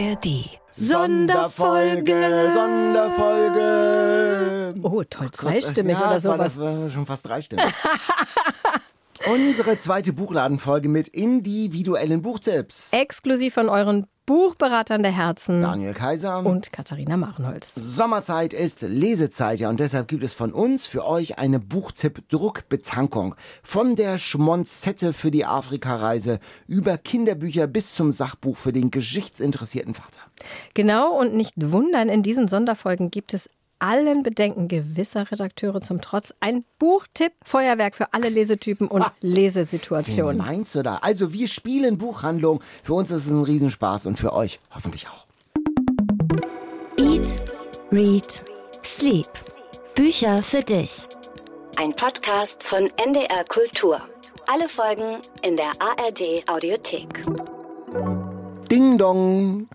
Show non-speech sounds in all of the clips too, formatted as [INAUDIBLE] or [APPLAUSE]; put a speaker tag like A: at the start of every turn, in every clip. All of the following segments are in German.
A: ARD.
B: Sonderfolge, Sonderfolge.
C: Oh, toll, zweistimmig
B: ja,
C: oder
B: das war,
C: sowas.
B: das war schon fast dreistimmig. [LAUGHS] Unsere zweite Buchladenfolge mit individuellen Buchtipps.
C: Exklusiv von euren Buchberatern der Herzen
B: Daniel Kaiser.
C: und Katharina Machenholz.
B: Sommerzeit ist Lesezeit, ja, und deshalb gibt es von uns für euch eine Buchtipp-Druckbetankung. Von der Schmonzette für die Afrikareise über Kinderbücher bis zum Sachbuch für den geschichtsinteressierten Vater.
C: Genau und nicht wundern, in diesen Sonderfolgen gibt es allen Bedenken gewisser Redakteure zum Trotz ein Buchtipp-Feuerwerk für alle Lesetypen und
B: Wen
C: Lesesituationen.
B: meinst du da? Also wir spielen Buchhandlung. Für uns ist es ein Riesenspaß und für euch hoffentlich auch.
A: Eat, Read, Sleep. Bücher für dich. Ein Podcast von NDR Kultur. Alle Folgen in der ARD Audiothek.
B: Ding dong.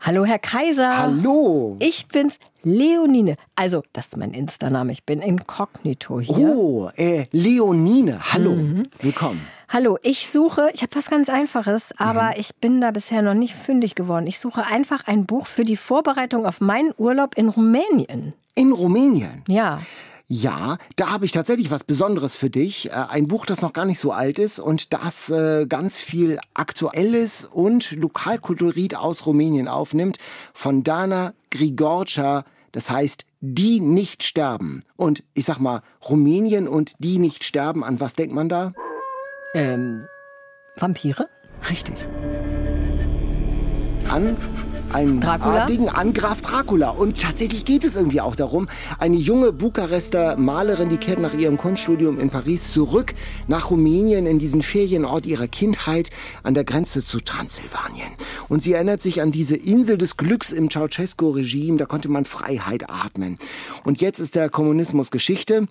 C: Hallo, Herr Kaiser.
B: Hallo.
C: Ich bin's, Leonine. Also, das ist mein Insta-Name. Ich bin inkognito hier.
B: Oh, äh, Leonine. Hallo.
C: Mhm.
B: Willkommen.
C: Hallo, ich suche, ich habe was ganz Einfaches, aber
B: Mhm.
C: ich bin da bisher noch nicht fündig geworden. Ich suche einfach ein Buch für die Vorbereitung auf meinen Urlaub in Rumänien.
B: In Rumänien.
C: Ja.
B: Ja, da habe ich tatsächlich was Besonderes für dich. Äh, Ein Buch, das noch gar nicht so alt ist und das äh, ganz viel Aktuelles und Lokalkulturit aus Rumänien aufnimmt. Von Dana Grigorcia. Das heißt, die nicht sterben. Und ich sag mal, Rumänien und die nicht sterben, an was denkt man da?
C: Ähm, Vampire?
B: Richtig. An einen
C: Dracula?
B: adligen an Graf Dracula. Und tatsächlich geht es irgendwie auch darum, eine junge Bukarester Malerin, die kehrt nach ihrem Kunststudium in Paris zurück nach Rumänien in diesen Ferienort ihrer Kindheit an der Grenze zu Transsilvanien. Und sie erinnert sich an diese Insel des Glücks im Ceausescu-Regime, da konnte man Freiheit atmen. Und jetzt ist der Kommunismus Geschichte.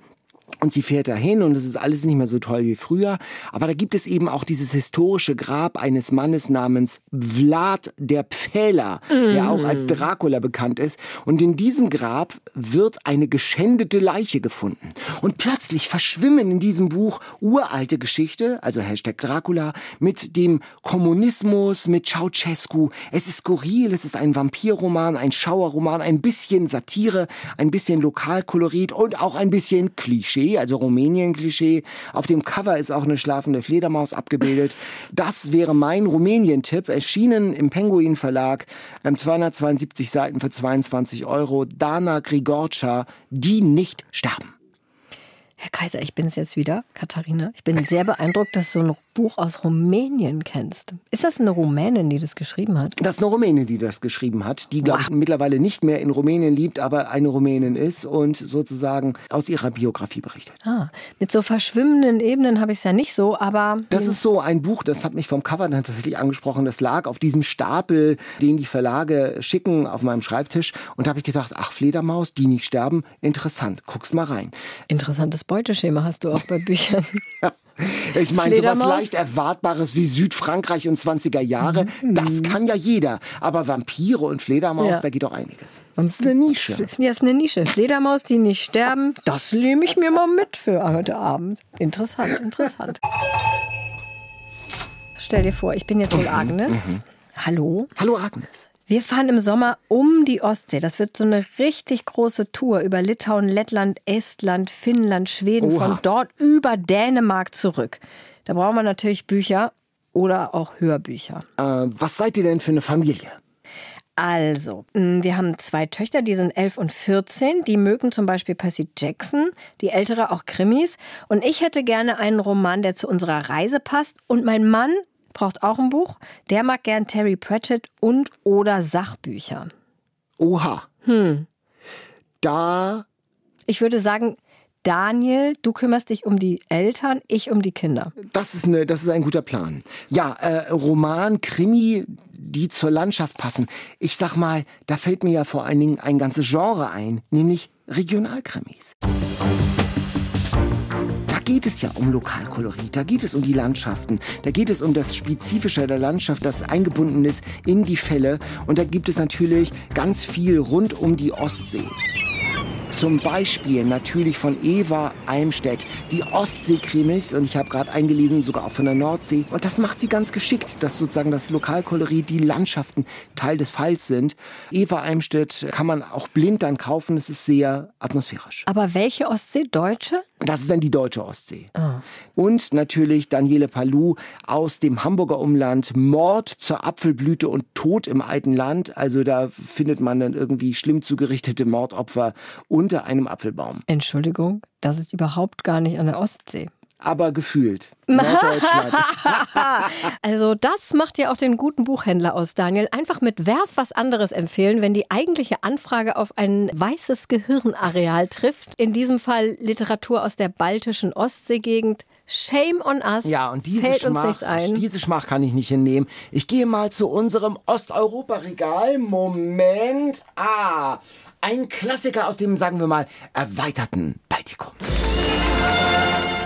B: Und sie fährt dahin und es ist alles nicht mehr so toll wie früher. Aber da gibt es eben auch dieses historische Grab eines Mannes namens Vlad der Pfähler, der auch als Dracula bekannt ist. Und in diesem Grab wird eine geschändete Leiche gefunden. Und plötzlich verschwimmen in diesem Buch uralte Geschichte, also Hashtag Dracula, mit dem Kommunismus, mit Ceausescu. Es ist skurril, es ist ein Vampirroman, ein Schauerroman, ein bisschen Satire, ein bisschen Lokalkolorit und auch ein bisschen Klischee, also Rumänien-Klischee. Auf dem Cover ist auch eine schlafende Fledermaus abgebildet. Das wäre mein Rumänien-Tipp. Erschienen im Penguin Verlag, ähm, 272 Seiten für 22 Euro. Dana Grigorcia, die nicht sterben.
C: Herr Kaiser, ich bin's jetzt wieder, Katharina. Ich bin sehr beeindruckt, dass du ein Buch aus Rumänien kennst. Ist das eine Rumänin, die das geschrieben hat?
B: Das ist eine Rumänin, die das geschrieben hat, die, glaube ich, mittlerweile nicht mehr in Rumänien lebt, aber eine Rumänin ist und sozusagen aus ihrer Biografie berichtet.
C: Ah, mit so verschwimmenden Ebenen habe ich es ja nicht so, aber
B: Das ist so ein Buch, das hat mich vom Cover dann tatsächlich angesprochen. Das lag auf diesem Stapel, den die Verlage schicken, auf meinem Schreibtisch. Und da habe ich gedacht, ach, Fledermaus, die nicht sterben, interessant. Guck's mal rein.
C: interessantes Beuteschema hast du auch bei Büchern. [LAUGHS] [LAUGHS]
B: Ich meine, sowas leicht Erwartbares wie Südfrankreich und 20er Jahre, das kann ja jeder. Aber Vampire und Fledermaus,
C: Mhm. Ja.
B: da geht doch einiges. Und es ist eine Nische.
C: Ja, ist eine Nische. Fledermaus, die nicht sterben, das nehme ich mir mal mit für heute Abend. Interessant, interessant. Stell dir vor, ich bin jetzt wohl Agnes. Hallo.
B: Hallo Agnes.
C: Wir fahren im Sommer um die Ostsee. Das wird so eine richtig große Tour über Litauen, Lettland, Estland, Finnland, Schweden,
B: Oha.
C: von dort über Dänemark zurück. Da braucht man natürlich Bücher oder auch Hörbücher.
B: Äh, was seid ihr denn für eine Familie?
C: Also, mh, wir haben zwei Töchter, die sind 11 und 14. Die mögen zum Beispiel Percy Jackson, die ältere auch Krimis. Und ich hätte gerne einen Roman, der zu unserer Reise passt. Und mein Mann braucht auch ein Buch. Der mag gern Terry Pratchett und oder Sachbücher.
B: Oha. Hm. Da
C: Ich würde sagen, Daniel, du kümmerst dich um die Eltern, ich um die Kinder.
B: Das ist, eine, das ist ein guter Plan. Ja, äh, Roman, Krimi, die zur Landschaft passen. Ich sag mal, da fällt mir ja vor allen Dingen ein ganzes Genre ein, nämlich Regionalkrimis. Da geht es ja um Lokalkolorit, da geht es um die Landschaften, da geht es um das Spezifische der Landschaft, das eingebunden ist in die Fälle. Und da gibt es natürlich ganz viel rund um die Ostsee. Zum Beispiel natürlich von Eva Eimstedt, die Ostsee-Krimis. Und ich habe gerade eingelesen, sogar auch von der Nordsee. Und das macht sie ganz geschickt, dass sozusagen das Lokalkolorie, die Landschaften Teil des Falls sind. Eva Eimstedt kann man auch blind dann kaufen. Es ist sehr atmosphärisch.
C: Aber welche Ostsee? Deutsche?
B: Das ist dann die deutsche Ostsee. Oh. Und natürlich Daniele Palou aus dem Hamburger Umland. Mord zur Apfelblüte und Tod im alten Land. Also da findet man dann irgendwie schlimm zugerichtete Mordopfer unter einem Apfelbaum.
C: Entschuldigung, das ist überhaupt gar nicht an der Ostsee
B: aber gefühlt. [LAUGHS] Norddeutschland.
C: also das macht ja auch den guten Buchhändler aus, Daniel. Einfach mit Werf was anderes empfehlen, wenn die eigentliche Anfrage auf ein weißes Gehirnareal trifft. In diesem Fall Literatur aus der baltischen Ostseegegend. Shame on us.
B: Ja, und diese Schmach, diese Schmach kann ich nicht hinnehmen. Ich gehe mal zu unserem Osteuropa-Regal. Moment. Ah, ein Klassiker aus dem, sagen wir mal, erweiterten Baltikum.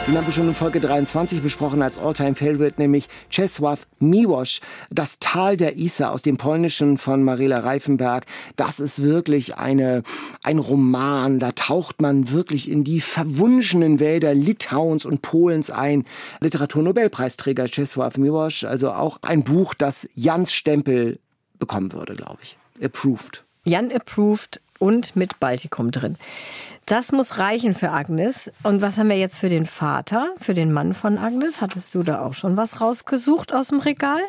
B: Den haben wir schon in Folge 23 besprochen als Alltime favorite nämlich Czesław Miłosz, das Tal der Isar aus dem Polnischen von Marela Reifenberg. Das ist wirklich eine, ein Roman. Da taucht man wirklich in die verwunschenen Wälder Litauens und Polens ein. Literaturnobelpreisträger Czesław Miłosz, also auch ein Buch, das Jans Stempel bekommen würde, glaube ich. Approved.
C: Jan approved und mit Baltikum drin. Das muss reichen für Agnes. Und was haben wir jetzt für den Vater, für den Mann von Agnes? Hattest du da auch schon was rausgesucht aus dem Regal?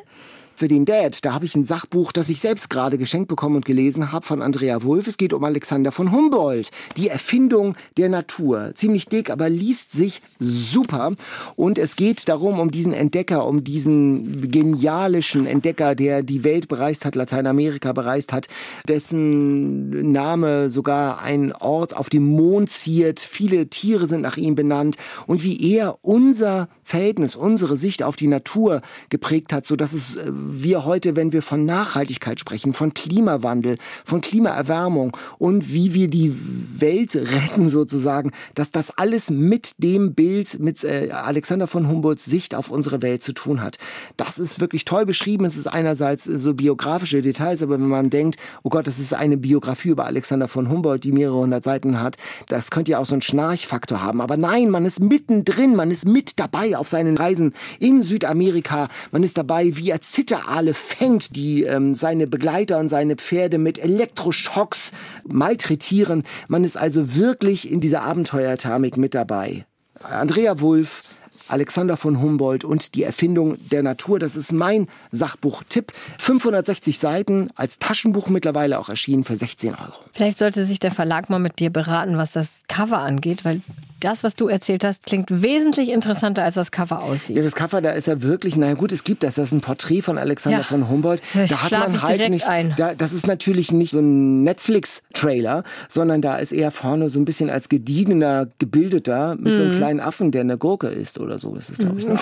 B: Für den Dad. Da habe ich ein Sachbuch, das ich selbst gerade geschenkt bekommen und gelesen habe von Andrea Wulff. Es geht um Alexander von Humboldt, die Erfindung der Natur. Ziemlich dick, aber liest sich super. Und es geht darum, um diesen Entdecker, um diesen genialischen Entdecker, der die Welt bereist hat, Lateinamerika bereist hat, dessen Name sogar ein Ort auf dem Mond ziert. Viele Tiere sind nach ihm benannt. Und wie er unser Verhältnis, unsere Sicht auf die Natur geprägt hat, so dass es äh, wir heute, wenn wir von Nachhaltigkeit sprechen, von Klimawandel, von Klimaerwärmung und wie wir die Welt retten sozusagen, dass das alles mit dem Bild, mit äh, Alexander von Humboldts Sicht auf unsere Welt zu tun hat. Das ist wirklich toll beschrieben. Es ist einerseits so biografische Details, aber wenn man denkt, oh Gott, das ist eine Biografie über Alexander von Humboldt, die mehrere hundert Seiten hat, das könnte ja auch so einen Schnarchfaktor haben. Aber nein, man ist mittendrin, man ist mit dabei auf seinen Reisen in Südamerika. Man ist dabei, wie er zittert Aale fängt, die ähm, seine Begleiter und seine Pferde mit Elektroschocks malträtieren. Man ist also wirklich in dieser Abenteuerthermik mit dabei. Andrea Wulff, Alexander von Humboldt und die Erfindung der Natur. Das ist mein Sachbuch-Tipp. 560 Seiten, als Taschenbuch mittlerweile auch erschienen für 16 Euro.
C: Vielleicht sollte sich der Verlag mal mit dir beraten, was das Cover angeht, weil das, was du erzählt hast, klingt wesentlich interessanter, als das Cover aussieht.
B: Ja, das Cover, da ist ja wirklich, naja gut, es gibt das, das ist ein Porträt von Alexander ja, von Humboldt. Da hat man halt nicht, da, das ist natürlich nicht so ein Netflix-Trailer, sondern da ist eher vorne so ein bisschen als gediegener, gebildeter, mit mhm. so einem mhm. kleinen Affen, der eine Gurke ist oder so, ist es, glaube ich. Mhm.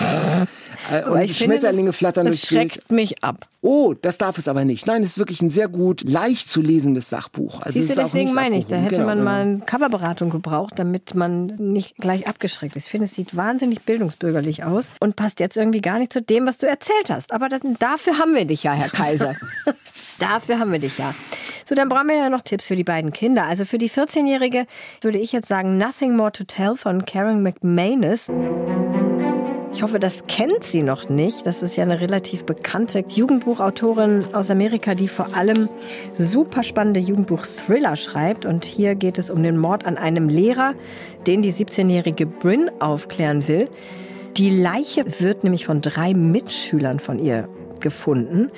B: Äh, [LAUGHS] und ich Schmetterlinge finde, das, flattern
C: das schreckt mich ab.
B: Oh, das darf es aber nicht. Nein, es ist wirklich ein sehr gut, leicht zu lesendes Sachbuch.
C: Also Siehst du, deswegen meine ich, da hätte genau, man mal eine Coverberatung gebraucht, damit man nicht gleich abgeschreckt ist. Ich finde, es sieht wahnsinnig bildungsbürgerlich aus und passt jetzt irgendwie gar nicht zu dem, was du erzählt hast. Aber das, dafür haben wir dich ja, Herr Kaiser. [LAUGHS] dafür haben wir dich ja. So, dann brauchen wir ja noch Tipps für die beiden Kinder. Also für die 14-Jährige würde ich jetzt sagen Nothing More to Tell von Karen McManus. Ich hoffe, das kennt sie noch nicht. Das ist ja eine relativ bekannte Jugendbuchautorin aus Amerika, die vor allem super spannende Jugendbuch-Thriller schreibt. Und hier geht es um den Mord an einem Lehrer, den die 17-jährige Bryn aufklären will. Die Leiche wird nämlich von drei Mitschülern von ihr gefunden.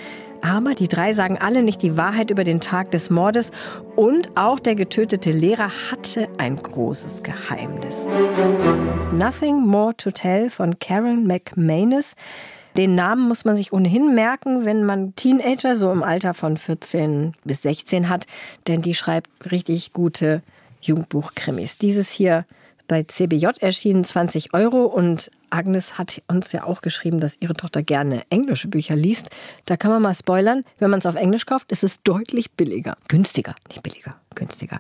C: Aber die drei sagen alle nicht die Wahrheit über den Tag des Mordes und auch der getötete Lehrer hatte ein großes Geheimnis. Nothing More to Tell von Karen McManus. Den Namen muss man sich ohnehin merken, wenn man Teenager so im Alter von 14 bis 16 hat, denn die schreibt richtig gute Jugendbuchkrimis. Dieses hier bei CBJ erschienen 20 Euro und Agnes hat uns ja auch geschrieben, dass ihre Tochter gerne englische Bücher liest. Da kann man mal spoilern, wenn man es auf Englisch kauft, ist es deutlich billiger. Günstiger, nicht billiger. günstiger.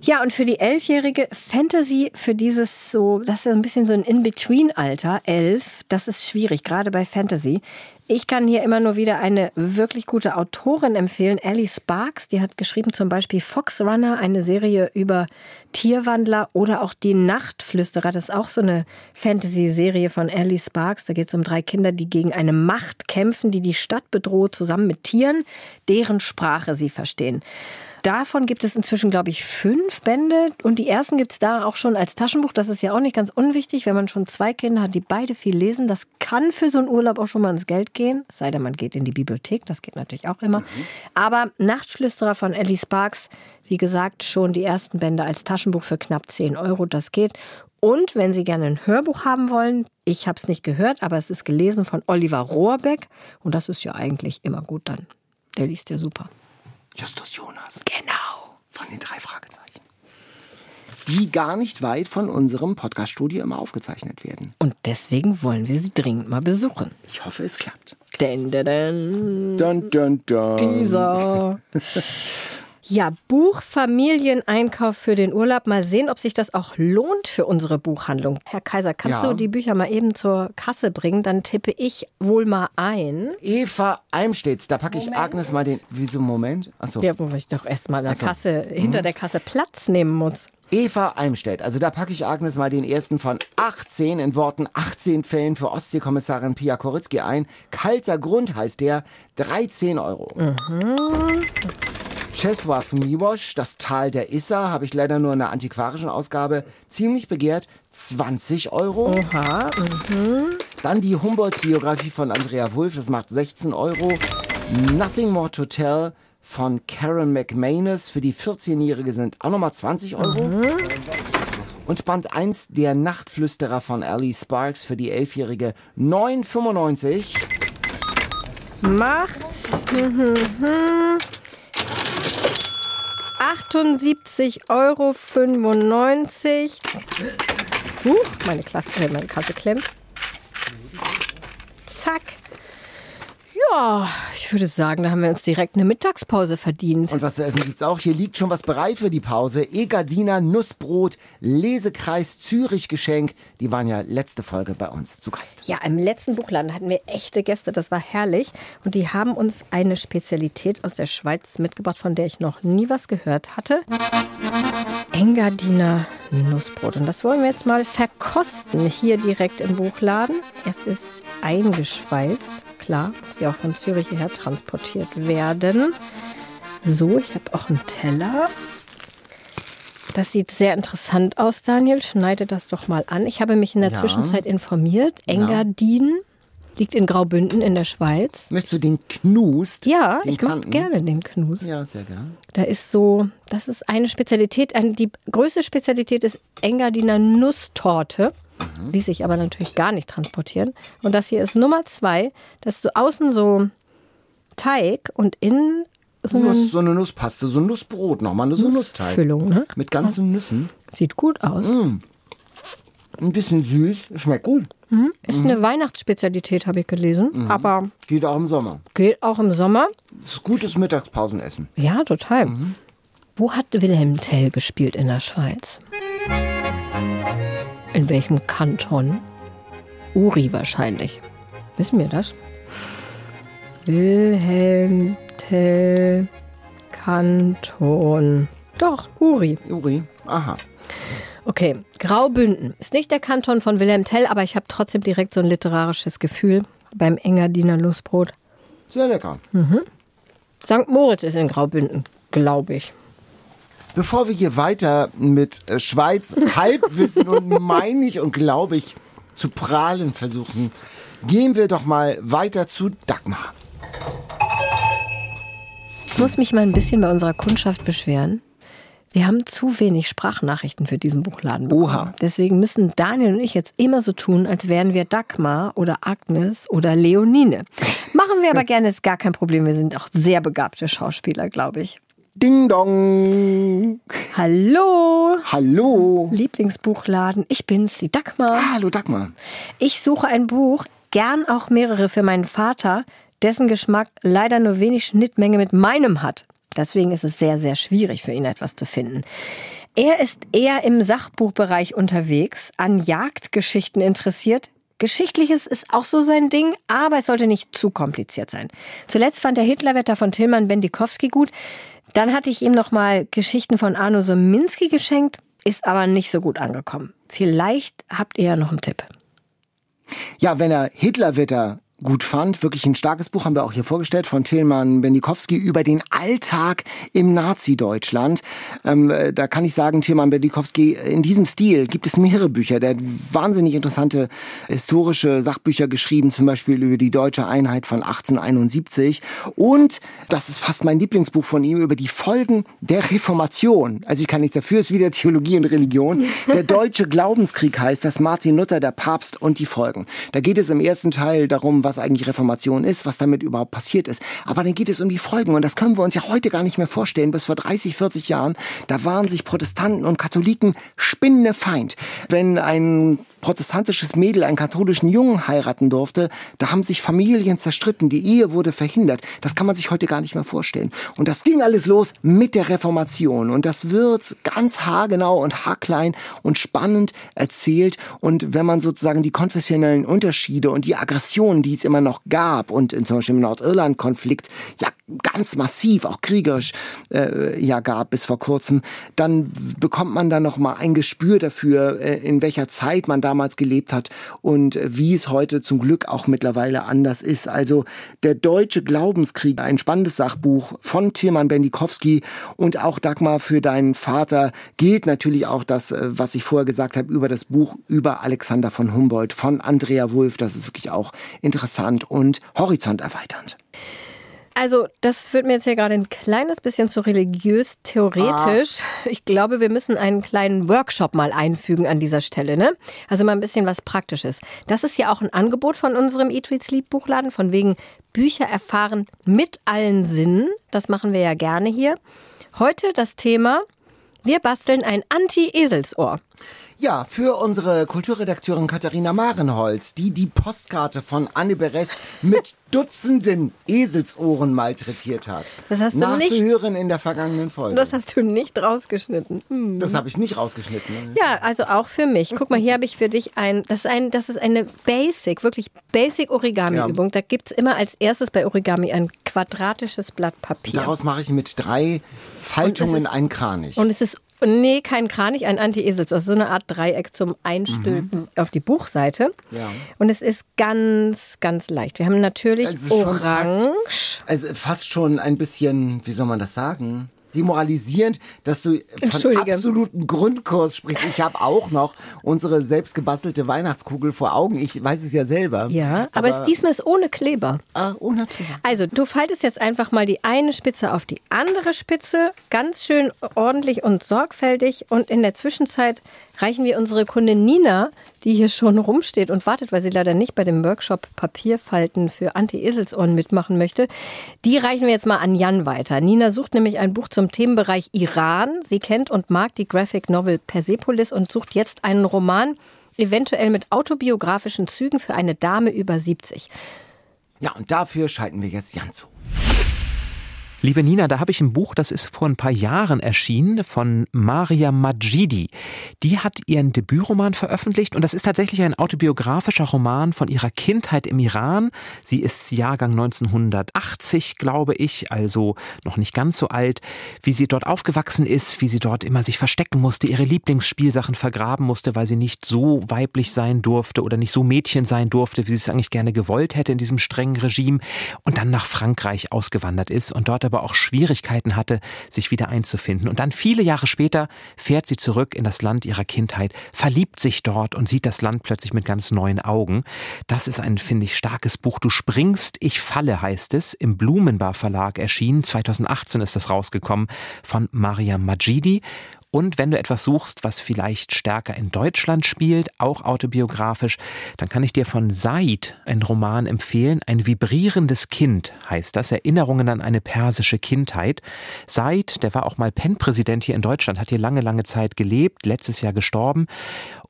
C: Ja, und für die Elfjährige Fantasy, für dieses so, das ist ein bisschen so ein In-Between-Alter, elf, das ist schwierig, gerade bei Fantasy. Ich kann hier immer nur wieder eine wirklich gute Autorin empfehlen, Ellie Sparks. Die hat geschrieben zum Beispiel Fox Runner, eine Serie über Tierwandler oder auch Die Nachtflüsterer. Das ist auch so eine Fantasy-Serie von Ellie Sparks. Da geht es um drei Kinder, die gegen eine Macht kämpfen, die die Stadt bedroht, zusammen mit Tieren, deren Sprache sie verstehen. Davon gibt es inzwischen, glaube ich, fünf Bände. Und die ersten gibt es da auch schon als Taschenbuch. Das ist ja auch nicht ganz unwichtig, wenn man schon zwei Kinder hat, die beide viel lesen. Das kann für so einen Urlaub auch schon mal ins Geld gehen. Es sei denn, man geht in die Bibliothek. Das geht natürlich auch immer. Mhm. Aber Nachtflüsterer von Ellie Sparks, wie gesagt, schon die ersten Bände als Taschenbuch für knapp 10 Euro. Das geht. Und wenn Sie gerne ein Hörbuch haben wollen, ich habe es nicht gehört, aber es ist gelesen von Oliver Rohrbeck. Und das ist ja eigentlich immer gut dann. Der liest ja super.
B: Justus Jonas.
C: Genau.
B: Von den drei Fragezeichen. Die gar nicht weit von unserem Podcast-Studio immer aufgezeichnet werden.
C: Und deswegen wollen wir sie dringend mal besuchen.
B: Ich hoffe, es klappt.
C: Dun, dun, dun.
B: Dun, dun, dun.
C: Dieser. [LAUGHS] Ja, Buchfamilieneinkauf für den Urlaub. Mal sehen, ob sich das auch lohnt für unsere Buchhandlung. Herr Kaiser, kannst
B: Ja.
C: du die Bücher mal eben zur Kasse bringen? Dann tippe ich wohl mal ein.
B: Eva Eimstedts, da packe ich Agnes mal den. Wieso, Moment? Achso.
C: Ja, wo ich doch erst mal an der
B: Ach so.
C: Kasse, hinter der Kasse Platz nehmen muss.
B: Eva Eimstedt. Also da packe ich Agnes mal den ersten von 18 in Worten 18 Fällen für Ostseekommissarin Pia Koritzki ein. Kalter Grund heißt der 13 Euro. Czesław Miłosz, das Tal der Isser, habe ich leider nur in der antiquarischen Ausgabe. Ziemlich begehrt 20 Euro.
C: Oha.
B: Dann die Humboldt-Biografie von Andrea Wulff, das macht 16 Euro. Nothing More to Tell von Karen McManus für die 14-Jährige sind auch nochmal 20 Euro. Und Band 1 Der Nachtflüsterer von Ellie Sparks für die 11-Jährige 9,95.
C: Macht mhm, mhm, 78,95 Euro. Huch, meine, Klasse, äh, meine Kasse klemmt. Zack. Ja, ich würde sagen, da haben wir uns direkt eine Mittagspause verdient.
B: Und was zu essen gibt's auch. Hier liegt schon was bereit für die Pause. Egadiner Nussbrot, Lesekreis Zürich Geschenk. Die waren ja letzte Folge bei uns zu Gast.
C: Ja, im letzten Buchladen hatten wir echte Gäste, das war herrlich. Und die haben uns eine Spezialität aus der Schweiz mitgebracht, von der ich noch nie was gehört hatte. Engadiner Nussbrot. Und das wollen wir jetzt mal verkosten, hier direkt im Buchladen. Es ist eingeschweißt, klar, muss ja auch von Zürich hierher transportiert werden. So, ich habe auch einen Teller. Das sieht sehr interessant aus, Daniel. Schneide das doch mal an. Ich habe mich in der
B: Ja.
C: Zwischenzeit informiert. Engadin liegt in Graubünden in der Schweiz.
B: Möchtest du den Knust?
C: Ja,
B: den
C: ich mag gerne den Knus.
B: Ja, sehr gern.
C: Da ist so, das ist eine Spezialität. Die größte Spezialität ist Engadiner Nusstorte. Ließ sich aber natürlich gar nicht transportieren. Und das hier ist Nummer zwei. Das ist so außen so Teig und innen so eine
B: Nuss, so eine Nusspaste, so ein Nussbrot nochmal, so ein Nussteig.
C: Nussfüllung. Ne?
B: Mit ganzen Nüssen.
C: Sieht gut aus.
B: Ein bisschen süß, schmeckt gut.
C: Ist eine Weihnachtsspezialität, habe ich gelesen. Aber
B: Geht auch im Sommer.
C: gilt auch im Sommer.
B: Das ist gutes Mittagspausenessen.
C: Ja, total. Wo hat Wilhelm Tell gespielt in der Schweiz? In welchem Kanton? Uri wahrscheinlich. Wissen wir das? Wilhelm Tell Kanton. Doch, Uri.
B: Uri, aha.
C: Okay, Graubünden ist nicht der Kanton von Wilhelm Tell, aber ich habe trotzdem direkt so ein literarisches Gefühl beim Engadiner Nussbrot.
B: Sehr lecker.
C: St. Moritz ist in Graubünden, glaube ich.
B: Bevor wir hier weiter mit äh, Schweiz Halbwissen und [LAUGHS] meinig und glaube ich zu prahlen versuchen, gehen wir doch mal weiter zu Dagmar.
C: Ich muss mich mal ein bisschen bei unserer Kundschaft beschweren. Wir haben zu wenig Sprachnachrichten für diesen Buchladen bekommen.
B: Oha.
C: Deswegen müssen Daniel und ich jetzt immer so tun, als wären wir Dagmar oder Agnes oder Leonine. Machen wir aber [LAUGHS] gerne, ist gar kein Problem. Wir sind auch sehr begabte Schauspieler, glaube ich.
B: Ding dong.
C: Hallo,
B: Hallo.
C: Lieblingsbuchladen. Ich bin's, die Dagmar.
B: Ah, hallo Dagmar.
C: Ich suche ein Buch, gern auch mehrere für meinen Vater, dessen Geschmack leider nur wenig Schnittmenge mit meinem hat. Deswegen ist es sehr, sehr schwierig für ihn etwas zu finden. Er ist eher im Sachbuchbereich unterwegs, an Jagdgeschichten interessiert. Geschichtliches ist auch so sein Ding, aber es sollte nicht zu kompliziert sein. Zuletzt fand der Hitlerwetter von Tilman Bendikowski gut. Dann hatte ich ihm nochmal Geschichten von Arno Sominski geschenkt, ist aber nicht so gut angekommen. Vielleicht habt ihr ja noch einen Tipp.
B: Ja, wenn er Hitlerwetter gut fand. Wirklich ein starkes Buch haben wir auch hier vorgestellt von Tilman Bendikowski über den Alltag im Nazi-Deutschland. Ähm, äh, da kann ich sagen, Tilman Bendikowski, in diesem Stil gibt es mehrere Bücher. Der hat wahnsinnig interessante historische Sachbücher geschrieben, zum Beispiel über die deutsche Einheit von 1871. Und, das ist fast mein Lieblingsbuch von ihm, über die Folgen der Reformation. Also ich kann nichts dafür, es ist wieder Theologie und Religion. Der [LAUGHS] deutsche Glaubenskrieg heißt das Martin Luther, der Papst und die Folgen. Da geht es im ersten Teil darum, was was eigentlich Reformation ist, was damit überhaupt passiert ist. Aber dann geht es um die Folgen und das können wir uns ja heute gar nicht mehr vorstellen. Bis vor 30, 40 Jahren, da waren sich Protestanten und Katholiken spinnende Feind. Wenn ein protestantisches Mädel einen katholischen Jungen heiraten durfte, da haben sich Familien zerstritten, die Ehe wurde verhindert. Das kann man sich heute gar nicht mehr vorstellen. Und das ging alles los mit der Reformation. Und das wird ganz haargenau und haarklein und spannend erzählt. Und wenn man sozusagen die konfessionellen Unterschiede und die Aggressionen, die es immer noch gab und zum Beispiel im Nordirland-Konflikt ja ganz massiv, auch kriegerisch äh, ja gab bis vor kurzem, dann bekommt man da noch mal ein Gespür dafür, äh, in welcher Zeit man damals gelebt hat und wie es heute zum Glück auch mittlerweile anders ist. Also der deutsche Glaubenskrieg, ein spannendes Sachbuch von Tilman Bendikowski und auch Dagmar für deinen Vater gilt natürlich auch das, äh, was ich vorher gesagt habe über das Buch über Alexander von Humboldt von Andrea Wulff. Das ist wirklich auch interessant und horizonterweiternd.
C: Also, das wird mir jetzt hier gerade ein kleines bisschen zu religiös theoretisch. Ah. Ich glaube, wir müssen einen kleinen Workshop mal einfügen an dieser Stelle, ne? Also mal ein bisschen was Praktisches. Das ist ja auch ein Angebot von unserem Eat, Read, Sleep Buchladen, von wegen Bücher erfahren mit allen Sinnen. Das machen wir ja gerne hier. Heute das Thema, wir basteln ein Anti-Eselsohr.
B: Ja, für unsere Kulturredakteurin Katharina Marenholz, die die Postkarte von Anne Beresch mit [LAUGHS] Dutzenden Eselsohren malträtiert hat.
C: Das hast du Nachzuhören
B: nicht, in der vergangenen Folge.
C: Das hast du nicht rausgeschnitten.
B: Hm. Das habe ich nicht rausgeschnitten.
C: Ja, also auch für mich. Guck mal, hier habe ich für dich ein, das ist ein, das ist eine Basic, wirklich Basic Origami-Übung. Ja. Da gibt es immer als erstes bei Origami ein quadratisches Blatt Papier.
B: Daraus mache ich mit drei Faltungen einen Kranich.
C: Und es ist Nee, kein Kranich, ein Anti-Esel. Also so eine Art Dreieck zum Einstülpen mhm. auf die Buchseite. Ja. Und es ist ganz, ganz leicht. Wir haben natürlich Orange.
B: Fast, also fast schon ein bisschen, wie soll man das sagen? Demoralisierend, dass du von absoluten Grundkurs sprichst. Ich habe auch noch unsere selbst gebastelte Weihnachtskugel vor Augen. Ich weiß es ja selber.
C: Ja, aber, aber es, diesmal ist ohne Kleber.
B: Ah, ohne Kleber.
C: Also, du faltest jetzt einfach mal die eine Spitze auf die andere Spitze, ganz schön ordentlich und sorgfältig. Und in der Zwischenzeit reichen wir unsere Kundin Nina die hier schon rumsteht und wartet, weil sie leider nicht bei dem Workshop Papierfalten für Anti-Eselsohren mitmachen möchte. Die reichen wir jetzt mal an Jan weiter. Nina sucht nämlich ein Buch zum Themenbereich Iran. Sie kennt und mag die Graphic Novel Persepolis und sucht jetzt einen Roman, eventuell mit autobiografischen Zügen für eine Dame über 70.
B: Ja, und dafür schalten wir jetzt Jan zu.
D: Liebe Nina, da habe ich ein Buch, das ist vor ein paar Jahren erschienen, von Maria Majidi. Die hat ihren Debütroman veröffentlicht und das ist tatsächlich ein autobiografischer Roman von ihrer Kindheit im Iran. Sie ist Jahrgang 1980, glaube ich, also noch nicht ganz so alt. Wie sie dort aufgewachsen ist, wie sie dort immer sich verstecken musste, ihre Lieblingsspielsachen vergraben musste, weil sie nicht so weiblich sein durfte oder nicht so Mädchen sein durfte, wie sie es eigentlich gerne gewollt hätte in diesem strengen Regime und dann nach Frankreich ausgewandert ist und dort aber auch Schwierigkeiten hatte, sich wieder einzufinden. Und dann viele Jahre später fährt sie zurück in das Land ihrer Kindheit, verliebt sich dort und sieht das Land plötzlich mit ganz neuen Augen. Das ist ein, finde ich, starkes Buch. Du springst, ich falle heißt es, im Blumenbar Verlag erschienen. 2018 ist das rausgekommen von Maria Majidi. Und wenn du etwas suchst, was vielleicht stärker in Deutschland spielt, auch autobiografisch, dann kann ich dir von Said einen Roman empfehlen. Ein vibrierendes Kind heißt das. Erinnerungen an eine persische Kindheit. Said, der war auch mal PEN-Präsident hier in Deutschland, hat hier lange, lange Zeit gelebt, letztes Jahr gestorben.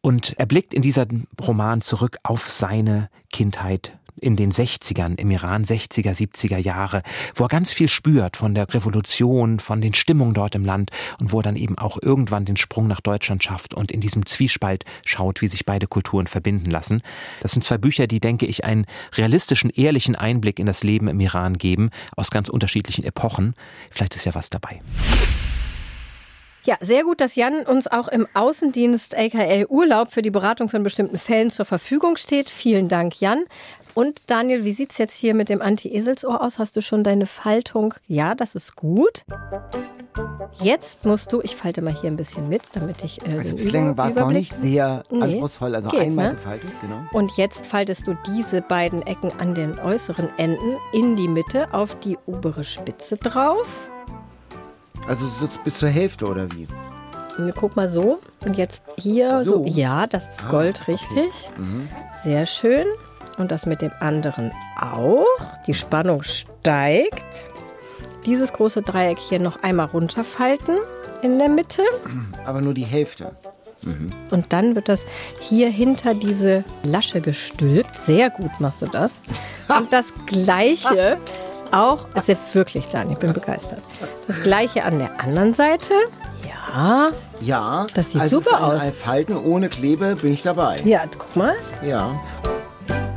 D: Und er blickt in diesem Roman zurück auf seine Kindheit in den 60ern, im Iran 60er, 70er Jahre, wo er ganz viel spürt von der Revolution, von den Stimmungen dort im Land und wo er dann eben auch irgendwann den Sprung nach Deutschland schafft und in diesem Zwiespalt schaut, wie sich beide Kulturen verbinden lassen. Das sind zwei Bücher, die, denke ich, einen realistischen, ehrlichen Einblick in das Leben im Iran geben, aus ganz unterschiedlichen Epochen. Vielleicht ist ja was dabei.
C: Ja, sehr gut, dass Jan uns auch im Außendienst, aka Urlaub, für die Beratung von bestimmten Fällen zur Verfügung steht. Vielen Dank, Jan. Und Daniel, wie sieht es jetzt hier mit dem Anti-Eselsohr aus? Hast du schon deine Faltung? Ja, das ist gut. Jetzt musst du, ich falte mal hier ein bisschen mit, damit ich.
B: Äh, also bislang war es noch nicht sehr nee. anspruchsvoll, also Geht, einmal ne? gefaltet, genau.
C: Und jetzt faltest du diese beiden Ecken an den äußeren Enden in die Mitte auf die obere Spitze drauf.
B: Also so bis zur Hälfte oder wie?
C: Guck mal so. Und jetzt hier so. so. Ja, das ist ah, Gold, richtig. Okay. Mhm. Sehr schön. Und das mit dem anderen auch. Die Spannung steigt. Dieses große Dreieck hier noch einmal runterfalten in der Mitte.
B: Aber nur die Hälfte.
C: Mhm. Und dann wird das hier hinter diese Lasche gestülpt. Sehr gut machst du das. Und das gleiche auch, also wirklich, Dan, ich bin begeistert. Das gleiche an der anderen Seite. Ja.
B: Ja.
C: Das sieht also super
B: aus. Falten ohne Klebe bin ich dabei.
C: Ja, guck mal.
B: Ja.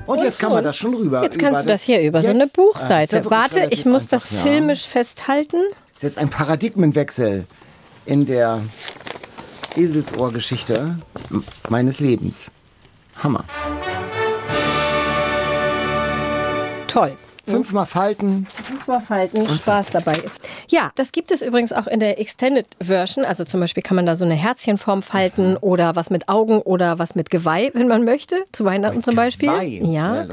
B: Und, und jetzt kann man das schon rüber.
C: Jetzt kannst du das hier über so eine Buchseite. Ja Warte, ich muss einfach, das ja. filmisch festhalten.
B: Das ist jetzt ein Paradigmenwechsel in der Eselsohrgeschichte meines Lebens. Hammer.
C: Toll.
B: Fünfmal falten.
C: Fünfmal falten, und Spaß dabei ist. Ja, das gibt es übrigens auch in der Extended Version. Also zum Beispiel kann man da so eine Herzchenform falten mhm. oder was mit Augen oder was mit Geweih, wenn man möchte. Zu Weihnachten mit zum Beispiel. Geweih. Ja.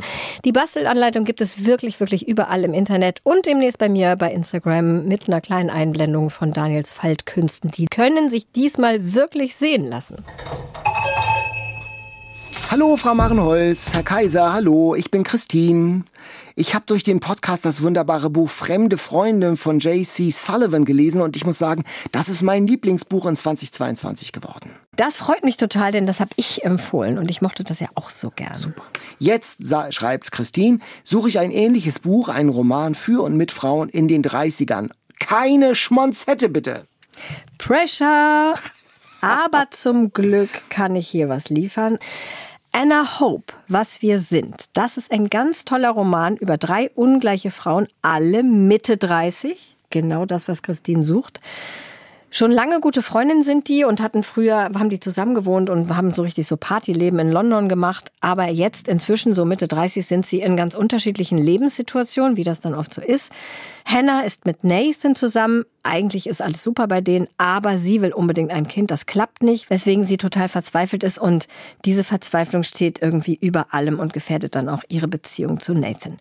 C: Die Bastelanleitung gibt es wirklich, wirklich überall im Internet und demnächst bei mir bei Instagram mit einer kleinen Einblendung von Daniels Faltkünsten. Die können sich diesmal wirklich sehen lassen.
B: Hallo, Frau Marenholz, Herr Kaiser, hallo, ich bin Christine. Ich habe durch den Podcast das wunderbare Buch Fremde Freunde von J.C. Sullivan gelesen und ich muss sagen, das ist mein Lieblingsbuch in 2022 geworden.
C: Das freut mich total, denn das habe ich empfohlen und ich mochte das ja auch so gern. Super.
B: Jetzt, schreibt Christine, suche ich ein ähnliches Buch, einen Roman für und mit Frauen in den 30ern. Keine Schmonzette bitte.
C: Pressure! Aber zum Glück kann ich hier was liefern. Anna Hope, Was wir sind. Das ist ein ganz toller Roman über drei ungleiche Frauen, alle Mitte 30. Genau das, was Christine sucht. Schon lange gute Freundinnen sind die und hatten früher, haben die zusammen gewohnt und haben so richtig so Partyleben in London gemacht. Aber jetzt inzwischen, so Mitte 30, sind sie in ganz unterschiedlichen Lebenssituationen, wie das dann oft so ist. Hannah ist mit Nathan zusammen. Eigentlich ist alles super bei denen, aber sie will unbedingt ein Kind. Das klappt nicht, weswegen sie total verzweifelt ist und diese Verzweiflung steht irgendwie über allem und gefährdet dann auch ihre Beziehung zu Nathan.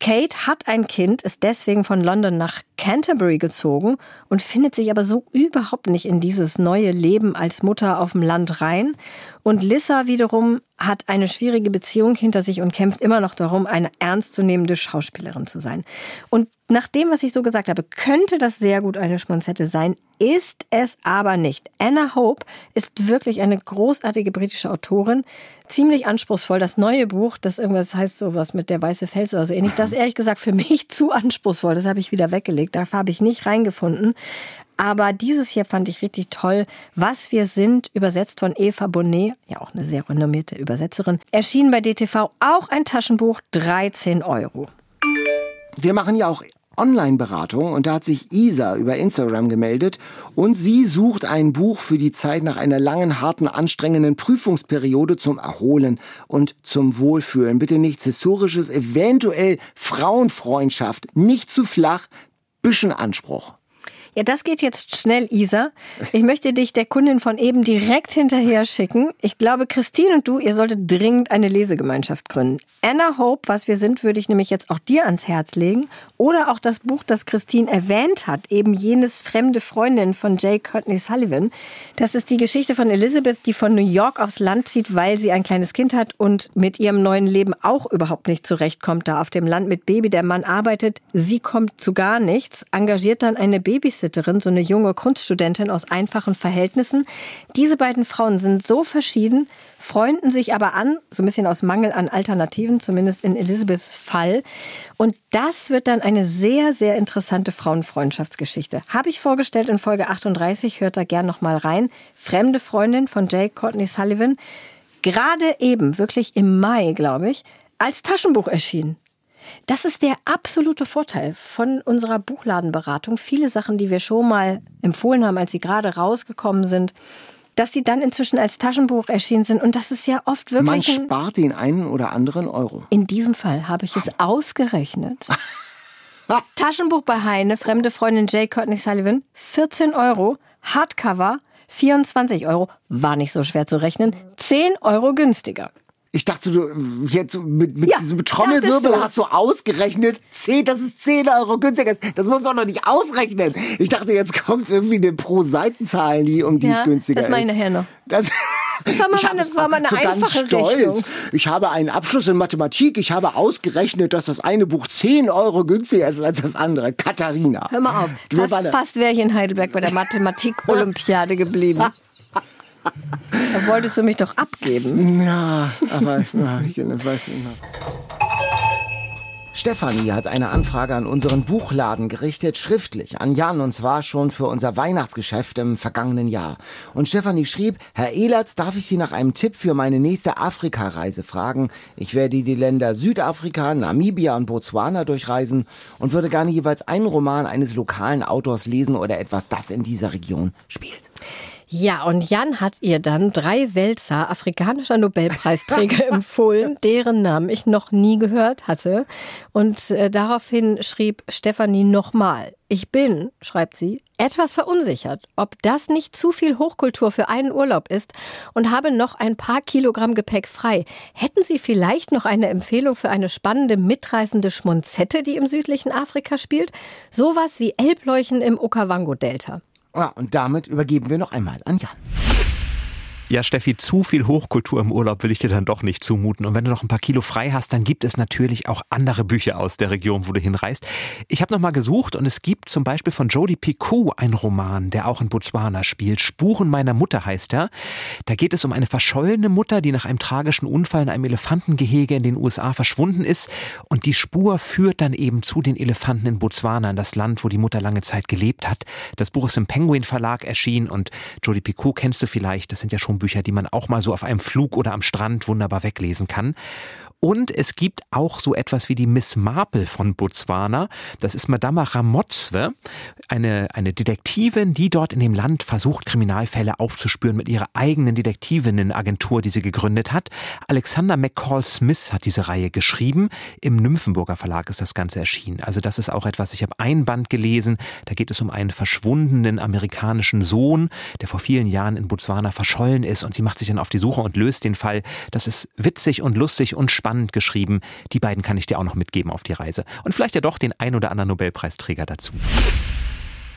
C: Kate hat ein Kind, ist deswegen von London nach Canterbury gezogen und findet sich aber so überhaupt nicht in dieses neue Leben als Mutter auf dem Land rein. Und Lissa wiederum hat eine schwierige Beziehung hinter sich und kämpft immer noch darum, eine ernstzunehmende Schauspielerin zu sein. Und nach dem, was ich so gesagt habe, könnte das sehr gut eine Schmonzette sein, ist es aber nicht. Anna Hope ist wirklich eine großartige britische Autorin, ziemlich anspruchsvoll. Das neue Buch, das irgendwas heißt sowas mit der weiße Fels oder so ähnlich, das ist ehrlich gesagt für mich [LAUGHS] zu anspruchsvoll. Das habe ich wieder weggelegt. Da habe ich nicht reingefunden. Aber dieses hier fand ich richtig toll. Was wir sind, übersetzt von Eva Bonnet, ja auch eine sehr renommierte Übersetzerin, erschien bei DTV auch ein Taschenbuch, 13 Euro.
B: Wir machen ja auch Online-Beratung und da hat sich Isa über Instagram gemeldet und sie sucht ein Buch für die Zeit nach einer langen, harten, anstrengenden Prüfungsperiode zum Erholen und zum Wohlfühlen. Bitte nichts Historisches, eventuell Frauenfreundschaft, nicht zu flach, bisschen Anspruch.
C: Ja, das geht jetzt schnell, Isa. Ich möchte dich der Kundin von eben direkt hinterher schicken. Ich glaube, Christine und du, ihr solltet dringend eine Lesegemeinschaft gründen. Anna Hope, was wir sind, würde ich nämlich jetzt auch dir ans Herz legen. Oder auch das Buch, das Christine erwähnt hat, eben jenes Fremde Freundin von J. Courtney Sullivan. Das ist die Geschichte von Elizabeth, die von New York aufs Land zieht, weil sie ein kleines Kind hat und mit ihrem neuen Leben auch überhaupt nicht zurechtkommt, da auf dem Land mit Baby. Der Mann arbeitet, sie kommt zu gar nichts, engagiert dann eine Babysitterin Babysitterin, so eine junge Kunststudentin aus einfachen Verhältnissen. Diese beiden Frauen sind so verschieden, freunden sich aber an, so ein bisschen aus Mangel an Alternativen, zumindest in Elisabeths Fall. Und das wird dann eine sehr, sehr interessante Frauenfreundschaftsgeschichte. Habe ich vorgestellt in Folge 38, hört da gern noch mal rein. Fremde Freundin von Jake Courtney Sullivan. Gerade eben, wirklich im Mai, glaube ich, als Taschenbuch erschienen. Das ist der absolute Vorteil von unserer Buchladenberatung. Viele Sachen, die wir schon mal empfohlen haben, als sie gerade rausgekommen sind, dass sie dann inzwischen als Taschenbuch erschienen sind. Und das ist ja oft wirklich.
B: Man spart den einen oder anderen Euro.
C: In diesem Fall habe ich es ausgerechnet. [LAUGHS] Taschenbuch bei Heine, fremde Freundin Jay Courtney Sullivan, 14 Euro. Hardcover, 24 Euro. War nicht so schwer zu rechnen. 10 Euro günstiger.
B: Ich dachte, du jetzt mit, mit ja, diesem Trommelwirbel hast du ausgerechnet, 10, das ist 10 Euro günstiger. Das muss doch noch nicht ausrechnen. Ich dachte, jetzt kommt irgendwie eine Pro-Seitenzahl, die um die ja, es günstiger ist.
C: Das meine ich nachher noch. Das, das war [LAUGHS] mal,
B: ich
C: meine, war mal eine so einfache
B: stolz.
C: Rechnung.
B: Ich habe einen Abschluss in Mathematik. Ich habe ausgerechnet, dass das eine Buch 10 Euro günstiger ist als das andere. Katharina.
C: Hör mal auf. Fast, fast wäre ich in Heidelberg bei der Mathematik-Olympiade geblieben. [LAUGHS] Da wolltest du mich doch abgeben.
B: Ja, aber ich, weiß nicht mehr. Stefanie hat eine Anfrage an unseren Buchladen gerichtet, schriftlich, an Jan, und zwar schon für unser Weihnachtsgeschäft im vergangenen Jahr. Und Stefanie schrieb, Herr Ehlert, darf ich Sie nach einem Tipp für meine nächste Afrika-Reise fragen? Ich werde die Länder Südafrika, Namibia und Botswana durchreisen und würde gerne jeweils einen Roman eines lokalen Autors lesen oder etwas, das in dieser Region spielt.
C: Ja, und Jan hat ihr dann drei Wälzer afrikanischer Nobelpreisträger [LAUGHS] empfohlen, deren Namen ich noch nie gehört hatte. Und äh, daraufhin schrieb Stefanie nochmal, ich bin, schreibt sie, etwas verunsichert, ob das nicht zu viel Hochkultur für einen Urlaub ist und habe noch ein paar Kilogramm Gepäck frei. Hätten Sie vielleicht noch eine Empfehlung für eine spannende, mitreißende Schmonzette, die im südlichen Afrika spielt? Sowas wie Elbleuchen im Okavango-Delta.
B: Ja, und damit übergeben wir noch einmal an Jan.
D: Ja, Steffi, zu viel Hochkultur im Urlaub will ich dir dann doch nicht zumuten. Und wenn du noch ein paar Kilo frei hast, dann gibt es natürlich auch andere Bücher aus der Region, wo du hinreist. Ich habe noch mal gesucht und es gibt zum Beispiel von Jodi Picou einen Roman, der auch in Botswana spielt. Spuren meiner Mutter heißt er. Da geht es um eine verschollene Mutter, die nach einem tragischen Unfall in einem Elefantengehege in den USA verschwunden ist. Und die Spur führt dann eben zu den Elefanten in Botswana, in das Land, wo die Mutter lange Zeit gelebt hat. Das Buch ist im Penguin Verlag erschienen und Jodi Picou kennst du vielleicht. Das sind ja schon Bücher, die man auch mal so auf einem Flug oder am Strand wunderbar weglesen kann. Und es gibt auch so etwas wie die Miss Marple von Botswana. Das ist Madame Ramotzwe, eine, eine Detektivin, die dort in dem Land versucht, Kriminalfälle aufzuspüren mit ihrer eigenen Detektivinnenagentur, die sie gegründet hat. Alexander McCall Smith hat diese Reihe geschrieben. Im Nymphenburger Verlag ist das Ganze erschienen. Also das ist auch etwas, ich habe ein Band gelesen. Da geht es um einen verschwundenen amerikanischen Sohn, der vor vielen Jahren in Botswana verschollen ist und sie macht sich dann auf die Suche und löst den Fall. Das ist witzig und lustig und spannend spannend geschrieben. Die beiden kann ich dir auch noch mitgeben auf die Reise. Und vielleicht ja doch den ein oder anderen Nobelpreisträger dazu.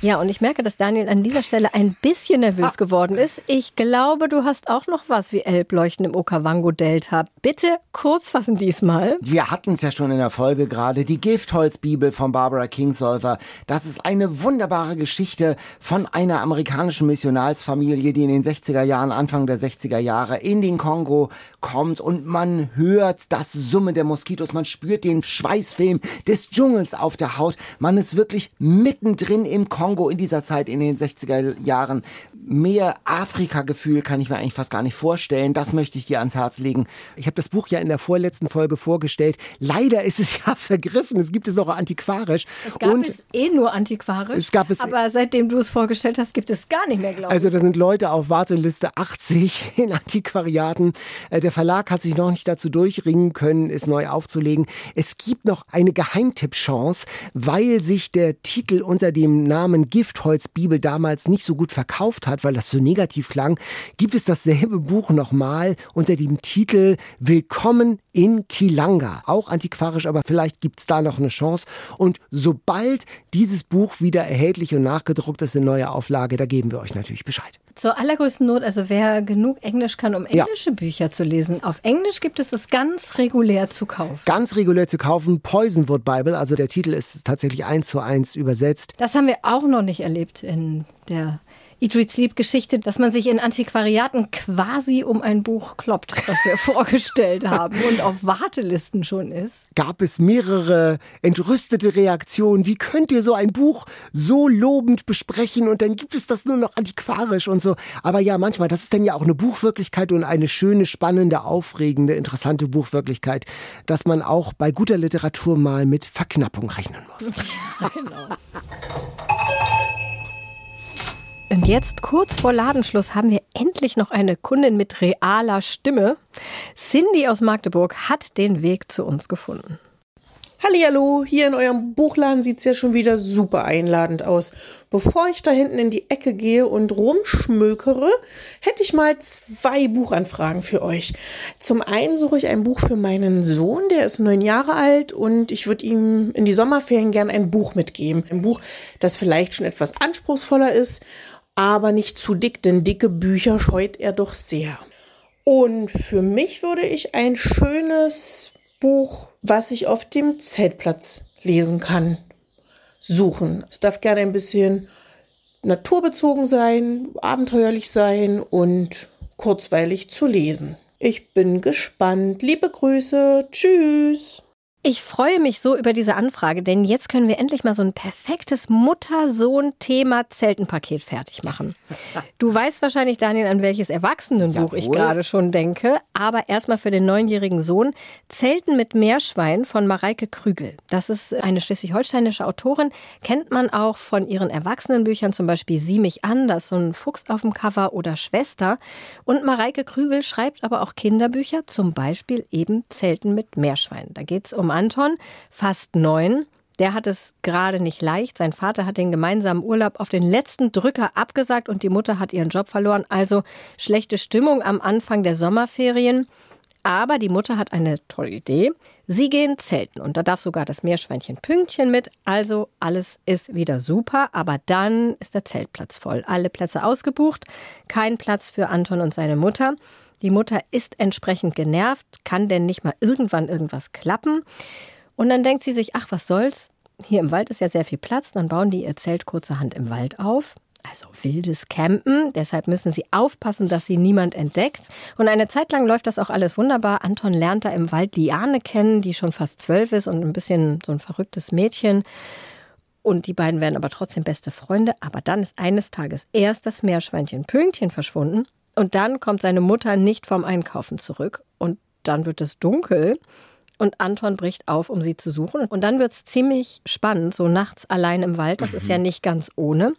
C: Ja, und ich merke, dass Daniel an dieser Stelle ein bisschen nervös ah. geworden ist. Ich glaube, du hast auch noch was wie Elbleuchten im Okavango-Delta. Bitte kurz fassen diesmal.
B: Wir hatten es ja schon in der Folge gerade, die Giftholzbibel von Barbara Kingsolver. Das ist eine wunderbare Geschichte von einer amerikanischen Missionalsfamilie, die in den 60er Jahren, Anfang der 60er Jahre in den Kongo kommt und man hört das Summen der Moskitos, man spürt den Schweißfilm des Dschungels auf der Haut. Man ist wirklich mittendrin im Kongo Kongo in dieser Zeit in den 60er Jahren mehr Afrika-Gefühl kann ich mir eigentlich fast gar nicht vorstellen. Das möchte ich dir ans Herz legen. Ich habe das Buch ja in der vorletzten Folge vorgestellt. Leider ist es [LAUGHS] ja vergriffen. Es gibt es auch antiquarisch.
C: Es gab Und es eh nur antiquarisch.
B: Es gab es
C: aber seitdem du es vorgestellt hast, gibt es gar nicht mehr, glaube
B: ich. Also da sind Leute auf Warteliste 80 [LAUGHS] in Antiquariaten. Äh, der Verlag hat sich noch nicht dazu durchringen können, es neu aufzulegen. Es gibt noch eine Geheimtipp-Chance, weil sich der Titel unter dem Namen Giftholz-Bibel damals nicht so gut verkauft hat hat, weil das so negativ klang, gibt es dasselbe Buch nochmal unter dem Titel Willkommen in Kilanga. Auch antiquarisch, aber vielleicht gibt es da noch eine Chance. Und sobald dieses Buch wieder erhältlich und nachgedruckt ist in neuer Auflage, da geben wir euch natürlich Bescheid.
C: Zur allergrößten Not, also wer genug Englisch kann, um englische ja. Bücher zu lesen, auf Englisch gibt es es ganz regulär zu kaufen.
B: Ganz regulär zu kaufen, Poisonwood Bible, also der Titel ist tatsächlich eins zu eins übersetzt.
C: Das haben wir auch noch nicht erlebt in der Read, Sleep Geschichte, dass man sich in Antiquariaten quasi um ein Buch kloppt, was wir [LAUGHS] vorgestellt haben und auf Wartelisten schon ist.
B: Gab es mehrere entrüstete Reaktionen. Wie könnt ihr so ein Buch so lobend besprechen und dann gibt es das nur noch antiquarisch und so. Aber ja, manchmal, das ist dann ja auch eine Buchwirklichkeit und eine schöne, spannende, aufregende, interessante Buchwirklichkeit, dass man auch bei guter Literatur mal mit Verknappung rechnen muss. [LAUGHS] Ja, genau.
C: Und jetzt, kurz vor Ladenschluss, haben wir endlich noch eine Kundin mit realer Stimme. Cindy aus Magdeburg hat den Weg zu uns gefunden.
E: Hallihallo, hier in eurem Buchladen sieht es ja schon wieder super einladend aus. Bevor ich da hinten in die Ecke gehe und rumschmökere, hätte ich mal zwei Buchanfragen für euch. Zum einen suche ich ein Buch für meinen Sohn, der ist neun Jahre alt und ich würde ihm in die Sommerferien gern ein Buch mitgeben. Ein Buch, das vielleicht schon etwas anspruchsvoller ist aber nicht zu dick, denn dicke Bücher scheut er doch sehr. Und für mich würde ich ein schönes Buch, was ich auf dem Zeltplatz lesen kann, suchen. Es darf gerne ein bisschen naturbezogen sein, abenteuerlich sein und kurzweilig zu lesen. Ich bin gespannt. Liebe Grüße. Tschüss.
C: Ich freue mich so über diese Anfrage, denn jetzt können wir endlich mal so ein perfektes Mutter-Sohn-Thema-Zeltenpaket fertig machen. Du weißt wahrscheinlich, Daniel, an welches Erwachsenenbuch ich gerade schon denke, aber erstmal für den neunjährigen Sohn Zelten mit Meerschwein von Mareike Krügel. Das ist eine schleswig-holsteinische Autorin, kennt man auch von ihren Erwachsenenbüchern, zum Beispiel Sieh mich an, das ist so ein Fuchs auf dem Cover oder Schwester. Und Mareike Krügel schreibt aber auch Kinderbücher, zum Beispiel eben Zelten mit Meerschwein. Da geht es um Anton, fast neun. Der hat es gerade nicht leicht. Sein Vater hat den gemeinsamen Urlaub auf den letzten Drücker abgesagt und die Mutter hat ihren Job verloren. Also schlechte Stimmung am Anfang der Sommerferien. Aber die Mutter hat eine tolle Idee. Sie gehen zelten und da darf sogar das Meerschweinchen Pünktchen mit. Also alles ist wieder super, aber dann ist der Zeltplatz voll. Alle Plätze ausgebucht, kein Platz für Anton und seine Mutter. Die Mutter ist entsprechend genervt, kann denn nicht mal irgendwann irgendwas klappen. Und dann denkt sie sich, ach, was soll's? Hier im Wald ist ja sehr viel Platz, dann bauen die ihr Zelt kurzerhand im Wald auf. Also wildes Campen. Deshalb müssen sie aufpassen, dass sie niemand entdeckt. Und eine Zeit lang läuft das auch alles wunderbar. Anton lernt da im Wald Liane kennen, die schon fast zwölf ist und ein bisschen so ein verrücktes Mädchen. Und die beiden werden aber trotzdem beste Freunde. Aber dann ist eines Tages erst das Meerschweinchen Pünktchen verschwunden und dann kommt seine Mutter nicht vom Einkaufen zurück. Und dann wird es dunkel. Und Anton bricht auf, um sie zu suchen. Und dann wird es ziemlich spannend, so nachts allein im Wald. Das mhm. ist ja nicht ganz ohne.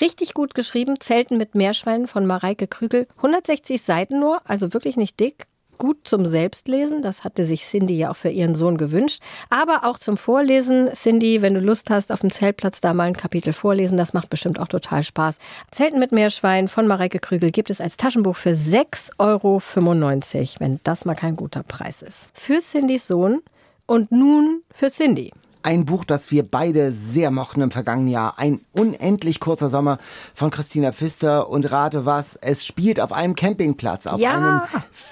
C: Richtig gut geschrieben, Zelten mit Meerschweinen von Mareike Krügel. 160 Seiten nur, also wirklich nicht dick gut zum Selbstlesen. Das hatte sich Cindy ja auch für ihren Sohn gewünscht. Aber auch zum Vorlesen. Cindy, wenn du Lust hast, auf dem Zeltplatz da mal ein Kapitel vorlesen, das macht bestimmt auch total Spaß. Zelten mit Meerschwein von Mareike Krügel gibt es als Taschenbuch für 6,95 Euro, wenn das mal kein guter Preis ist. Für Cindys Sohn und nun für Cindy.
B: Ein Buch, das wir beide sehr mochten im vergangenen Jahr. Ein unendlich kurzer Sommer von Christina Pfister. Und rate was, es spielt auf einem Campingplatz, auf ja. einem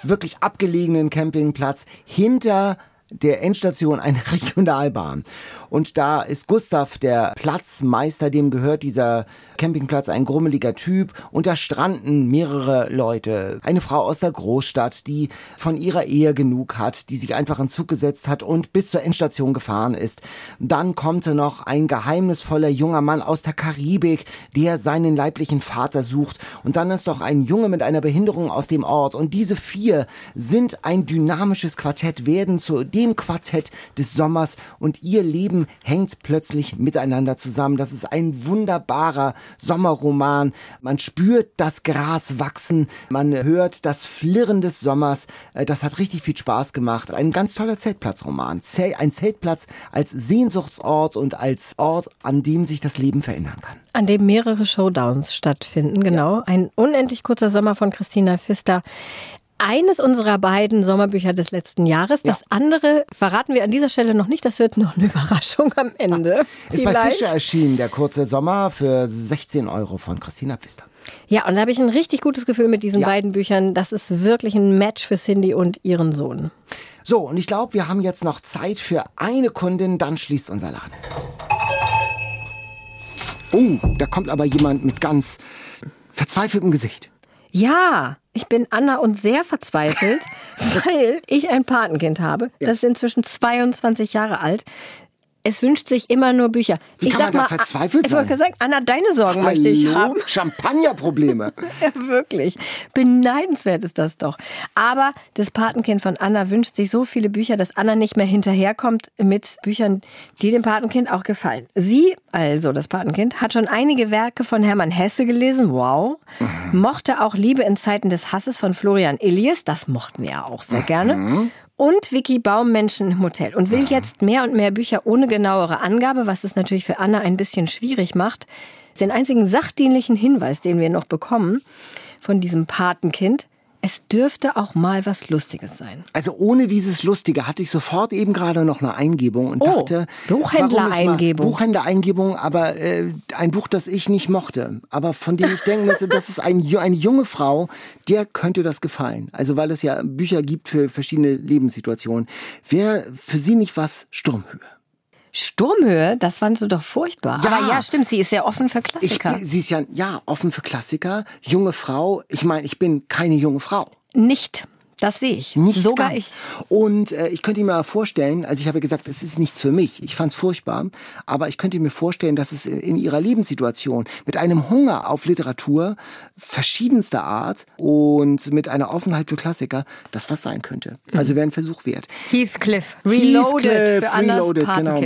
B: wirklich abgelegenen Campingplatz hinter der Endstation eine [LAUGHS] Regionalbahn. Und da ist Gustav, der Platzmeister, dem gehört dieser Campingplatz, ein grummeliger Typ. Und da stranden mehrere Leute. Eine Frau aus der Großstadt, die von ihrer Ehe genug hat, die sich einfach in Zug gesetzt hat und bis zur Endstation gefahren ist. Dann kommt noch ein geheimnisvoller junger Mann aus der Karibik, der seinen leiblichen Vater sucht. Und dann ist doch ein Junge mit einer Behinderung aus dem Ort. Und diese vier sind ein dynamisches Quartett, werden zu dem Quartett des Sommers und ihr Leben hängt plötzlich miteinander zusammen. Das ist ein wunderbarer Sommerroman. Man spürt das Gras wachsen, man hört das Flirren des Sommers. Äh, das hat richtig viel Spaß gemacht. Ein ganz toller Zeltplatzroman. Ein Zeltplatz als Sehnsuchtsort und als Ort, an dem sich das Leben verändern kann.
C: An dem mehrere Showdowns stattfinden, genau. Ja. Ein unendlich kurzer Sommer von Christina Pfister eines unserer beiden Sommerbücher des letzten Jahres. Das ja. andere verraten wir an dieser Stelle noch nicht. Das wird noch eine [LAUGHS] Überraschung am Ende.
B: Ist Vielleicht. bei Fischer erschienen, der kurze Sommer für 16 Euro von Christina Pfister.
C: Ja, und da habe ich ein richtig gutes Gefühl mit diesen ja. beiden Büchern. Das ist wirklich ein Match für Cindy und ihren Sohn.
B: So, und ich glaube, wir haben jetzt noch Zeit für eine Kundin, dann schließt unser Laden. Oh, da kommt aber jemand mit ganz verzweifeltem Gesicht.
C: Ja, ich bin Anna und sehr verzweifelt, [LAUGHS] weil ich ein Patenkind habe. Das ist inzwischen 22 Jahre alt. Es wünscht sich immer nur Bücher.
B: Wie
C: ich
B: kann
C: sag
B: man da
C: mal,
B: verzweifelt
C: ich wollte
B: sein?
C: sagen, Anna, deine Sorgen möchte ich
B: Hallo?
C: haben. [LAUGHS]
B: Champagnerprobleme.
C: Ja, wirklich. Beneidenswert ist das doch. Aber das Patenkind von Anna wünscht sich so viele Bücher, dass Anna nicht mehr hinterherkommt mit Büchern, die dem Patenkind auch gefallen. Sie, also das Patenkind, hat schon einige Werke von Hermann Hesse gelesen. Wow. Mochte auch Liebe in Zeiten des Hasses von Florian Illies. Das mochten wir ja auch sehr gerne. Und Vicky Baum Menschen im Hotel. Und will jetzt mehr und mehr Bücher ohne genauere Angabe, was es natürlich für Anna ein bisschen schwierig macht. Den einzigen sachdienlichen Hinweis, den wir noch bekommen von diesem Patenkind, es dürfte auch mal was Lustiges sein.
B: Also ohne dieses Lustige hatte ich sofort eben gerade noch eine Eingebung und
C: Oh,
B: dachte,
C: Buchhändler-Eingebung.
B: Buchhändler-Eingebung, aber äh, ein Buch, das ich nicht mochte, aber von dem ich denken musste, das ist ein, eine junge Frau, der könnte das gefallen. Also weil es ja Bücher gibt für verschiedene Lebenssituationen. Wäre für Sie nicht was Sturmhöhe?
C: Sturmhöhe, das fandst du doch furchtbar.
B: Ja.
C: Aber ja, stimmt, sie ist ja offen für
B: Ich,
C: Klassiker.
B: sie ist ja, ja offen für Klassiker, junge Frau. Ich meine, ich bin keine junge Frau.
C: Nicht. Das sehe ich.
B: Nicht
C: Sogar
B: ganz.
C: ich.
B: Und äh, ich könnte mir vorstellen, also ich habe gesagt, es ist nichts für mich. Ich fand es furchtbar, aber ich könnte mir vorstellen, dass es in, in ihrer Lebenssituation mit einem Hunger auf Literatur verschiedenster Art und mit einer Offenheit für Klassiker das was sein könnte. Also wäre ein Versuch wert.
C: Heathcliff. Reloaded
B: Heathcliff,
C: für
B: Reloaded. Genau.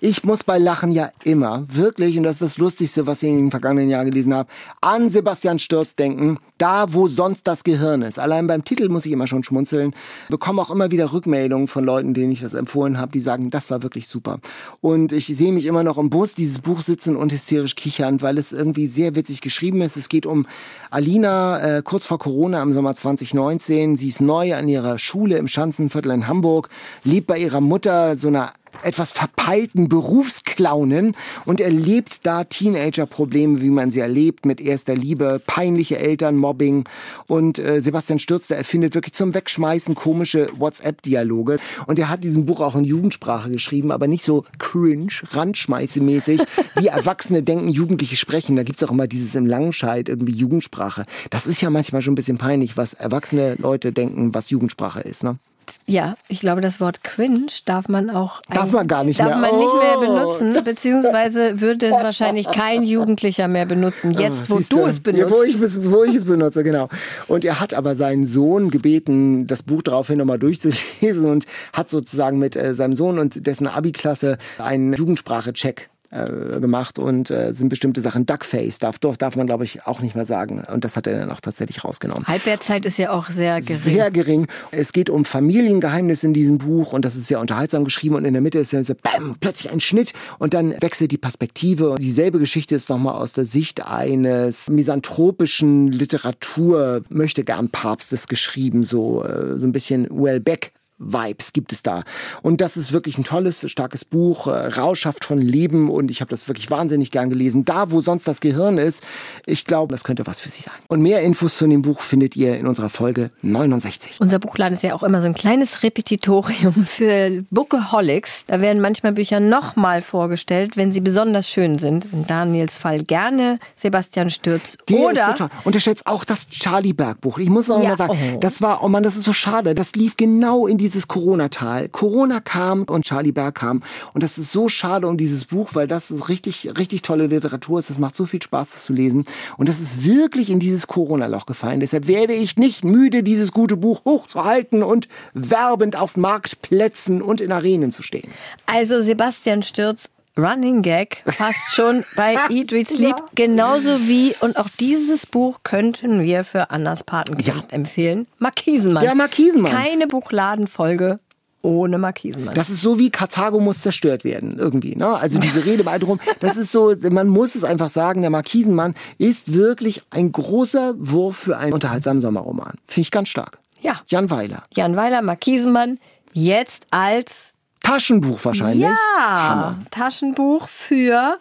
B: Ich muss bei Lachen ja immer, wirklich, und das ist das Lustigste, was ich in den vergangenen Jahren gelesen habe, an Sebastian Stürz denken, da wo sonst das Gehirn ist. Allein beim Titel muss ich immer schon schmunzeln. Bekomme auch immer wieder Rückmeldungen von Leuten, denen ich das empfohlen habe, die sagen, das war wirklich super. Und ich sehe mich immer noch im Bus dieses Buch sitzen und hysterisch kichern, weil es irgendwie sehr witzig geschrieben ist. Es geht um Alina, äh, kurz vor Corona im Sommer 2019. Sie ist neu an ihrer Schule im Schanzenviertel in Hamburg, lebt bei ihrer Mutter, so einer etwas verpeilten Berufsklaunen und erlebt da Teenager-Probleme, wie man sie erlebt, mit erster Liebe, peinliche Eltern, Mobbing und äh, Sebastian Stürz, der erfindet wirklich zum Wegschmeißen komische WhatsApp-Dialoge und er hat diesen Buch auch in Jugendsprache geschrieben, aber nicht so cringe, randschmeißemäßig, [LAUGHS] wie Erwachsene denken, Jugendliche sprechen. Da gibt's auch immer dieses im Langscheid irgendwie Jugendsprache. Das ist ja manchmal schon ein bisschen peinlich, was erwachsene Leute denken, was Jugendsprache ist, ne?
C: Ja, ich glaube, das Wort cringe darf man auch
B: Darf man gar nicht
C: darf
B: mehr.
C: man nicht mehr
B: Oh.
C: benutzen, [LAUGHS] beziehungsweise würde es wahrscheinlich kein Jugendlicher mehr benutzen. Jetzt, wo
B: Ah, Siehst
C: du es benutzt.
B: Ja, wo, ich, es- wo ich es benutze, genau. Und er hat aber seinen Sohn gebeten, das Buch daraufhin nochmal durchzulesen und hat sozusagen mit äh, seinem Sohn und dessen Abi-Klasse einen Jugendsprache-Check äh, gemacht und äh, sind bestimmte Sachen Duckface, darf, darf, man glaube ich auch nicht mehr sagen. Und das hat er dann auch tatsächlich rausgenommen.
C: Halbwertzeit ist ja auch sehr gering.
B: Sehr gering. Es geht um Familiengeheimnisse in diesem Buch und das ist sehr unterhaltsam geschrieben und in der Mitte ist dann so bam, plötzlich ein Schnitt und dann wechselt die Perspektive. Und dieselbe Geschichte ist nochmal aus der Sicht eines misanthropischen Literatur möchte gern Papstes geschrieben, so, äh, so ein bisschen Wellbeck. Vibes gibt es da. Und das ist wirklich ein tolles, starkes Buch, äh, rauschhaft von Leben und ich habe das wirklich wahnsinnig gern gelesen. Da, wo sonst das Gehirn ist, ich glaube, das könnte was für Sie sein. Und mehr Infos zu dem Buch findet ihr in unserer Folge 69.
C: Unser Buchladen ist ja auch immer so ein kleines Repetitorium [LAUGHS] für Bookaholics. Da werden manchmal Bücher nochmal vorgestellt, wenn sie besonders schön sind. In Daniels Fall gerne Sebastian Stürz.
B: Ist
C: Oder
B: so. Unterschätzt auch das Charlie Berg Buch. Ich muss auch
C: Ja,
B: mal sagen,
C: oh.
B: das war, oh Mann, das ist so schade. Das lief genau in dieses Corona-Tal. Corona kam und Charlie Berg kam. Und das ist so schade um dieses Buch, weil das ist richtig, richtig tolle Literatur ist. Das macht so viel Spaß, das zu lesen. Und das ist wirklich in dieses Corona-Loch gefallen. Deshalb werde ich nicht müde, dieses gute Buch hochzuhalten und werbend auf Marktplätzen und in Arenen zu stehen.
C: also Sebastian Stürz. Running Gag, fast schon bei Eat, Read, Sleep. Genauso wie, und auch dieses Buch könnten wir für Annas Patenkind
B: Ja.
C: empfehlen. Markisenmann.
B: Der Markisenmann.
C: Keine Buchladenfolge ohne Markisenmann.
B: Das ist so wie Karthago muss zerstört werden, irgendwie. Ne? Also diese Rede mal drum, das ist so, man muss es einfach sagen, der Markisenmann ist wirklich ein großer Wurf für einen unterhaltsamen Sommerroman. Finde ich ganz stark.
C: Ja.
B: Jan Weiler.
C: Jan Weiler, Markisenmann, jetzt als
B: Taschenbuch wahrscheinlich.
C: ja,
B: Hammer.
C: Taschenbuch für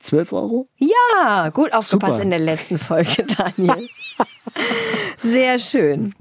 B: 12 Euro?
C: ja, gut aufgepasst
B: Super.
C: in der letzten Folge, [LAUGHS] Daniel. Sehr schön.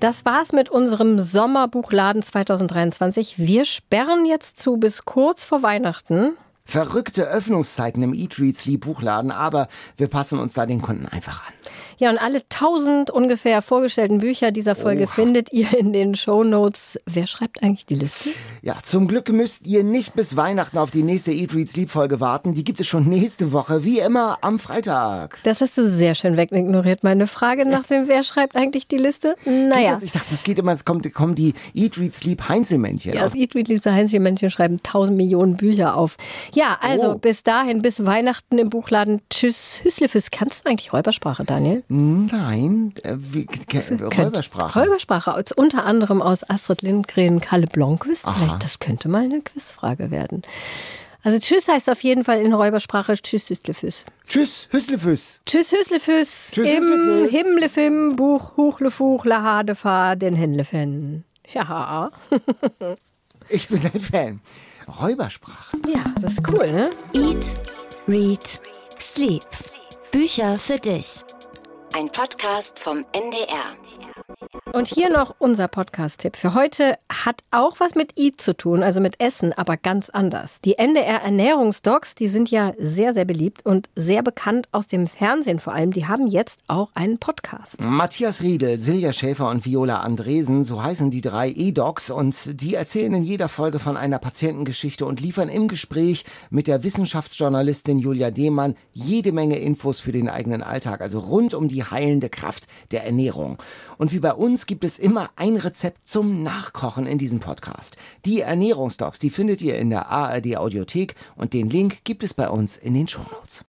C: Das war's mit unserem Sommerbuchladen 2023. Wir sperren jetzt zu bis kurz vor Weihnachten.
B: Verrückte Öffnungszeiten im Eat, Read, Sleep Buchladen, aber wir passen uns da den Kunden einfach an.
C: Ja, und alle tausend ungefähr vorgestellten Bücher dieser Folge Oha. findet ihr in den Show Notes. Wer schreibt eigentlich die Liste?
B: Ja, zum Glück müsst ihr nicht bis Weihnachten auf die nächste Eat, Read, Sleep Folge warten. Die gibt es schon nächste Woche, wie immer am Freitag.
C: Das hast du sehr schön wegignoriert, meine Frage nach dem, wer schreibt eigentlich die Liste? Naja.
B: Ich dachte, es geht immer, es kommt, kommen die Eat, Read, Sleep Heinzelmännchen.
C: Ja, das Eat, Read, Sleep Heinzelmännchen schreiben tausend Millionen Bücher auf. Ja, also oh. bis dahin, bis Weihnachten im Buchladen. Tschüss, Hüslefüß. Kannst du eigentlich Räubersprache, Daniel?
B: Nein, äh, wie, Räubersprache.
C: Räubersprache, unter anderem aus Astrid Lindgren, Kalle Blomqvist. Vielleicht, das könnte mal eine Quizfrage werden. Also Tschüss heißt auf jeden Fall in Räubersprache Tschüss Hüslefüß.
B: Tschüss Hüslefüß.
C: Tschüss Hüslefüß. Tschüss Im Himmelfim Buch Huchlefuch Lahadefa den Henlefen. Ja. [LAUGHS]
B: ich bin ein Fan. Räubersprache.
C: Ja, das ist cool, ne?
A: Eat, Read, Sleep. Bücher für dich. Ein Podcast vom NDR.
C: Und hier noch unser Podcast-Tipp für heute hat auch was mit Eat zu tun, also mit Essen, aber ganz anders. Die NDR Ernährungsdocs, die sind ja sehr, sehr beliebt und sehr bekannt aus dem Fernsehen vor allem. Die haben jetzt auch einen Podcast.
B: Matthias Riedel, Silja Schäfer und Viola Andresen, so heißen die drei E-Docs und die erzählen in jeder Folge von einer Patientengeschichte und liefern im Gespräch mit der Wissenschaftsjournalistin Julia Demann jede Menge Infos für den eigenen Alltag, also rund um die heilende Kraft der Ernährung. Und wie bei uns gibt es immer ein Rezept zum Nachkochen in diesem Podcast. Die Ernährungsdocs, die findet ihr in der ARD Audiothek und den Link gibt es bei uns in den Shownotes.